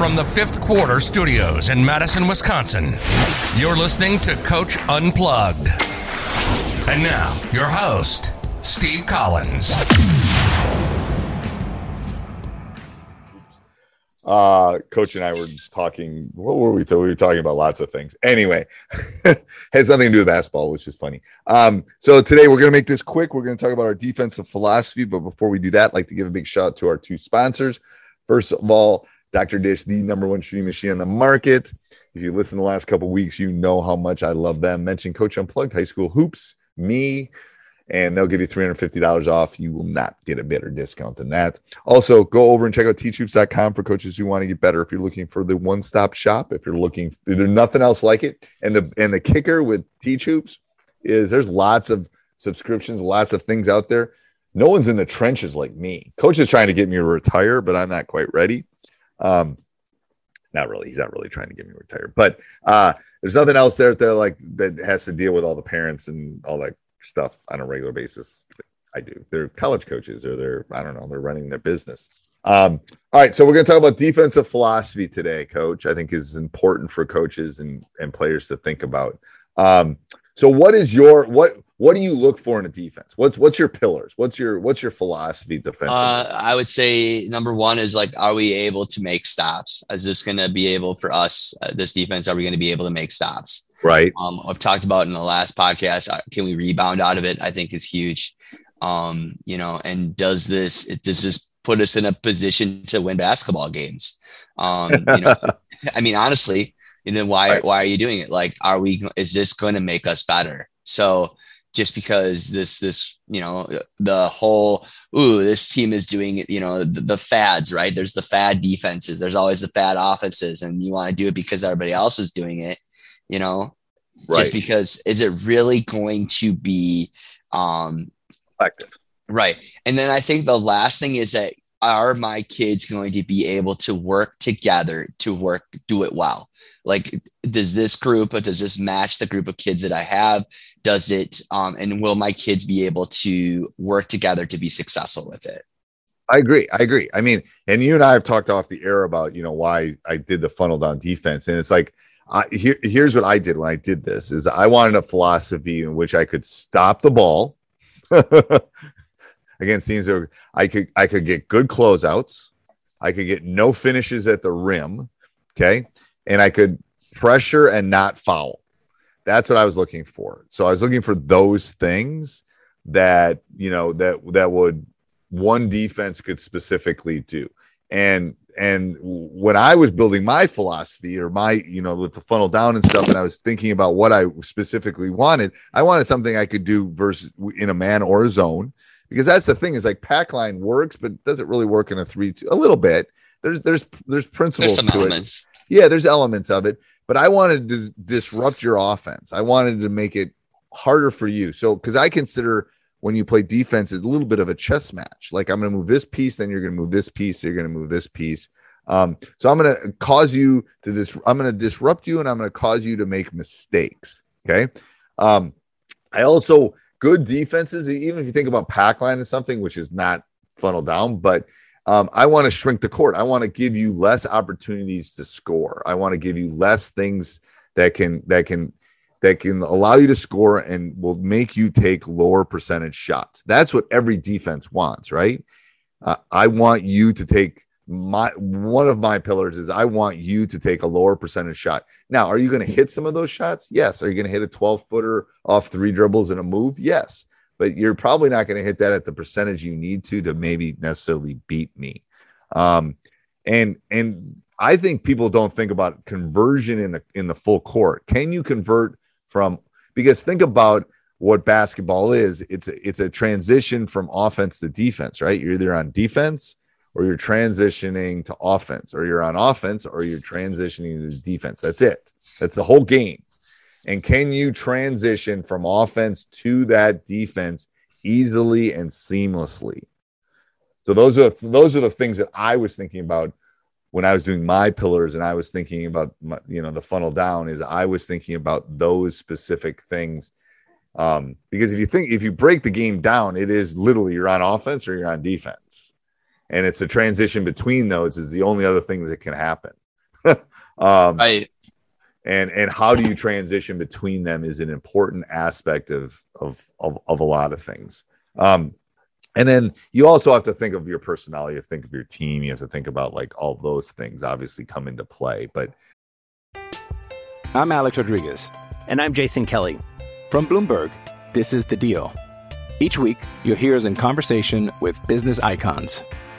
From the fifth quarter studios in Madison, Wisconsin, you're listening to Coach Unplugged. And now, your host, Steve Collins. Uh, Coach and I were talking. What were we? We were talking about lots of things. Anyway, has nothing to do with basketball, which is funny. Um, so today we're going to make this quick. We're going to talk about our defensive philosophy. But before we do that, I'd like to give a big shout out to our two sponsors. First of all, Dr. Dish, the number one shooting machine on the market. If you listen the last couple weeks, you know how much I love them. Mention Coach Unplugged, High School Hoops, me, and they'll give you $350 off. You will not get a better discount than that. Also, go over and check out teachhoops.com for coaches who want to get better. If you're looking for the one-stop shop, if you're looking, there's nothing else like it. And the and the kicker with Teach Hoops is there's lots of subscriptions, lots of things out there. No one's in the trenches like me. Coach is trying to get me to retire, but I'm not quite ready. Um, not really. He's not really trying to get me retired, but uh, there's nothing else there that like that has to deal with all the parents and all that stuff on a regular basis. I do. They're college coaches or they're I don't know. They're running their business. Um, all right, so we're going to talk about defensive philosophy today, Coach. I think is important for coaches and and players to think about. Um, so, what is your what what do you look for in a defense? What's what's your pillars? What's your what's your philosophy defense? Uh, I would say number one is like, are we able to make stops? Is this going to be able for us, uh, this defense, are we going to be able to make stops? right. Um, I've talked about in the last podcast, uh, can we rebound out of it? I think is huge. Um, you know, and does this, does this put us in a position to win basketball games? Um, you know, I mean, honestly, and then why, Right. why are you doing it? Like, are we, is this going to make us better? So just because this, this, you know, the whole, ooh, this team is doing you know, the, the fads, right? There's the fad defenses, there's always the fad offenses, and you want to do it because everybody else is doing it, you know, Right. just because is it really going to be um Effective. right and then i think the last thing is that are my kids going to be able to work together to work do it well like does this group or does this match the group of kids that i have does it um and will my kids be able to work together to be successful with it I agree. I agree. I mean, and you and I have talked off the air about you know why I did the funnel down defense, and it's like I, here, here's what I did when I did this: is I wanted a philosophy in which I could stop the ball against teams that I could I could get good closeouts, I could get no finishes at the rim, okay, and I could pressure and not foul. That's what I was looking for. So I was looking for those things that you know that that would one defense could specifically do. And and when I was building my philosophy or my, you know, with the funnel down and stuff, and I was thinking about what I specifically wanted, I wanted something I could do versus in a man or a zone, because that's the thing is like pack line works, but does it really work in a three two a little bit. There's there's there's principles there's to it yeah, there's elements of it, but I wanted to disrupt your offense. I wanted to make it harder for you. So, because I consider when you play defense is a little bit of a chess match. Like I'm going to move this piece, then you're going to move this piece, you're going to move this piece. Um, so I'm going to cause you to this. I'm going to disrupt you, and I'm going to cause you to make mistakes. Okay. Um, I also good defenses, even if you think about pack line or something, which is not funnel down, but um, I want to shrink the court. I want to give you less opportunities to score. I want to give you less things that can that can that can allow you to score and will make you take lower percentage shots. That's what every defense wants, right? Uh, I want you to take my one of my pillars is I want you to take a lower percentage shot. Now, are you going to hit some of those shots? Yes. Are you going to hit a 12 footer off three dribbles and a move? Yes. But you're probably not going to hit that at the percentage you need to to maybe necessarily beat me. Um, and and I think people don't think about conversion in the in the full court. Can you convert from because think about what basketball is. It's a, it's a transition from offense to defense, right? You're either on defense or you're transitioning to offense, or you're on offense, or you're transitioning to defense. That's it. That's the whole game. And can you transition from offense to that defense easily and seamlessly? So those are those are the things that I was thinking about when I was doing my pillars, and I was thinking about my, you know the funnel down. Is I was thinking about those specific things um, because if you think if you break the game down, it is literally you're on offense or you're on defense and it's the transition between those is the only other thing that can happen. um, right. And and how do you transition between them is an important aspect of of of, of a lot of things. Um, and then you also have to think of your personality, you have to think of your team, you have to think about like all those things obviously come into play. But I'm Alex Rodriguez. And I'm Jason Kelly. From Bloomberg, this is The Deal. Each week, you'll hear us in conversation with business icons.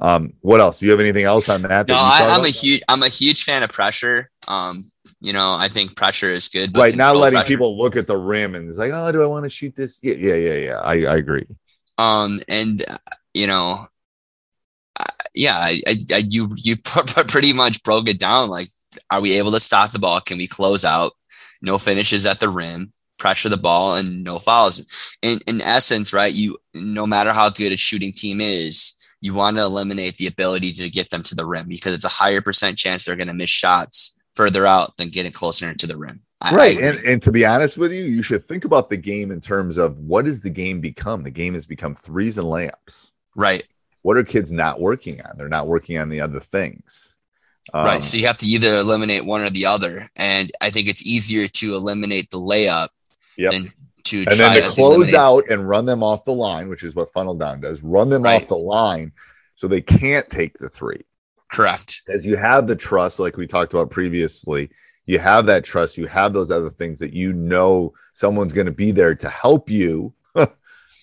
Um, what else? Do you have anything else on that? No, I, I'm a huge I'm a huge fan of pressure. Um, you know, I think pressure is good. But right not letting pressure- people look at the rim and it's like, oh, do I want to shoot this? Yeah, yeah, yeah, yeah. I, I agree. Um, and uh, you know, uh, yeah, I, I, I you you pretty much broke it down. Like, are we able to stop the ball? Can we close out? No finishes at the rim, pressure the ball, and no fouls. In in essence, right? You no matter how good a shooting team is, you want to eliminate the ability to get them to the rim because it's a higher percent chance they're going to miss shots further out than getting closer to the rim. I- right. and, and to be honest with you, you should think about the game in terms of what does the game become? The game has become threes and layups. right. What are kids not working on? They're not working on the other things. Um, right. So you have to either eliminate one or the other. And I think it's easier to eliminate the layup Yep. than to and then to close out and run them off the line, which is what funnel down does, run them Right. off the line so they can't take the three. Correct. As you have the trust, like we talked about previously, you have that trust, you have those other things that you know someone's going to be there to help you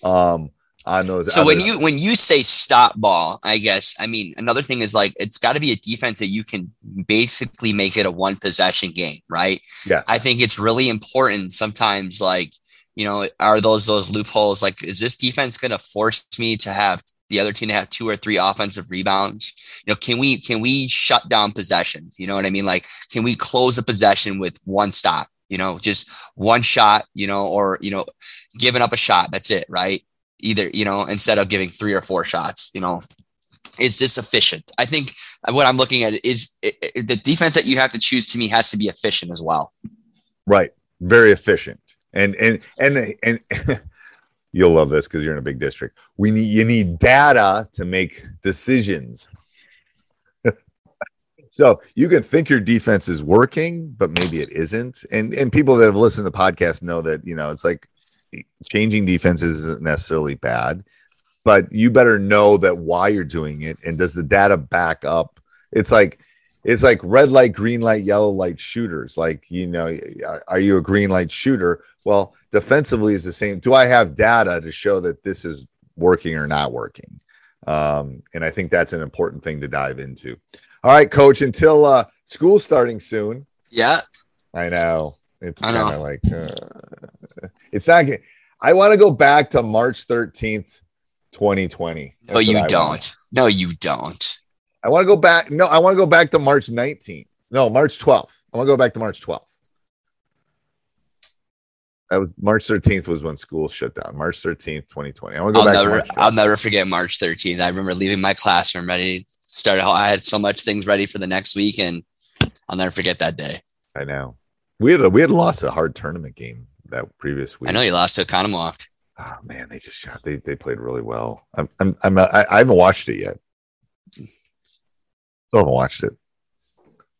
um, on those. So when you when you say stop ball, I guess I mean another thing is like it's got to be a defense that you can basically make it a one possession game, right? Yeah. I think it's really important sometimes like you know are those those loopholes like is this defense going to force me to have the other team to have two or three offensive rebounds? You know can we can we shut down possessions? You know what i mean? Like can we close a possession with one stop? You know just one shot you know or you know giving up a shot that's it right? Either you know instead of giving three or four shots you know. Is this efficient? I think what i'm looking at is it, it- the defense that you have to choose to me has to be efficient as well. Right, very efficient, and and and and. You'll love this because you're in a big district. We need you need data to make decisions. so you can think your defense is working, but maybe it isn't. And and people that have listened to the podcast know that you know it's like changing defenses isn't necessarily bad, but you better know that why you're doing it and does the data back up. It's like it's like red light, green light, yellow light shooters. Like you know, are you a green light shooter? Well, defensively is the same. Do I have data to show that this is working or not working? Um, and I think that's an important thing to dive into. All right, coach, until uh, school starting soon, yeah I know. It's kind of like uh, it's not. I want to go back to March thirteenth, twenty twenty. No, you don't. No, you don't. I want to go back. No, I want to go back to March nineteenth. No, March twelfth. I want to go back to March twelfth. That was March thirteenth was when school shut down. March thirteenth, twenty twenty. I want to go I'll back never, 12th. I'll never forget March 13th. I remember leaving my classroom ready, started. I had so much things ready for the next week, and I'll never forget that day. I know. We had a, we had lost a hard tournament game that previous week. I know you lost to Oconomowoc. Oh man, they just shot. They they played really well. I'm I'm, I'm I, I haven't watched it yet. Still haven't watched it.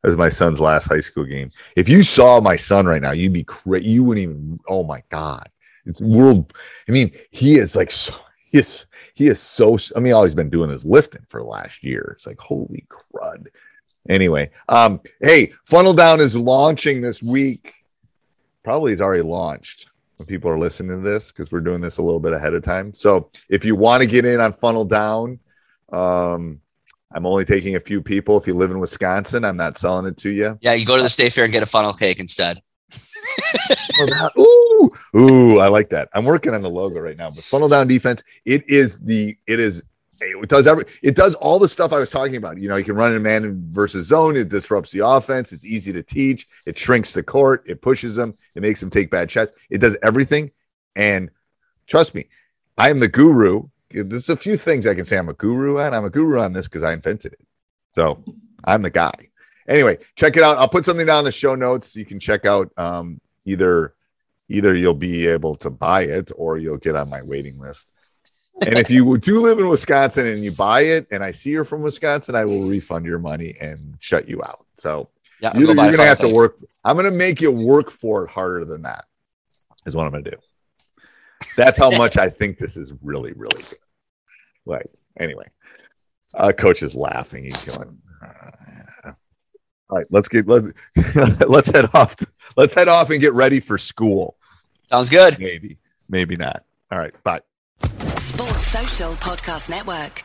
That was my son's last high school game. If you saw my son right now, you'd be crazy. You wouldn't even. Oh my god, it's world. I mean, he is like so. He is he is so. I mean, all he's been doing is lifting for the last year. It's like holy crud. Anyway, um, hey, Funnel Down is launching this week. Probably it's already launched when people are listening to this because we're doing this a little bit ahead of time. So if you want to get in on Funnel Down, um, I'm only taking a few people. If you live in Wisconsin, I'm not selling it to you. Yeah, you go to the state fair and get a funnel cake instead. ooh, ooh, I like that. I'm working on the logo right now. But Funnel Down Defense, it is the it is it does every it does all the stuff I was talking about. You know, you can run in a man versus zone. It disrupts the offense. It's easy to teach. It shrinks the court. It pushes them. It makes them take bad shots. It does everything. And trust me, I am the guru. There's a few things I can say I'm a guru on. I'm a guru on this because I invented it. So I'm the guy. Anyway, check it out. I'll put something down in the show notes. You can check out um, either either you'll be able to buy it or you'll get on my waiting list. And if you do live in Wisconsin and you buy it, and I see you're from Wisconsin, I will refund your money and shut you out. So Yeah, you're, you're gonna have to work. I'm gonna make you work for it harder than that. Is what I'm gonna do. That's how much I think this is really, really good. Like anyway, uh, coach is laughing. He's going. "Uh." All right, let's get let let's head off. Let's head off and get ready for school. Sounds good. Maybe, maybe not. All right, bye. Sports Social Podcast Network.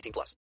18 plus.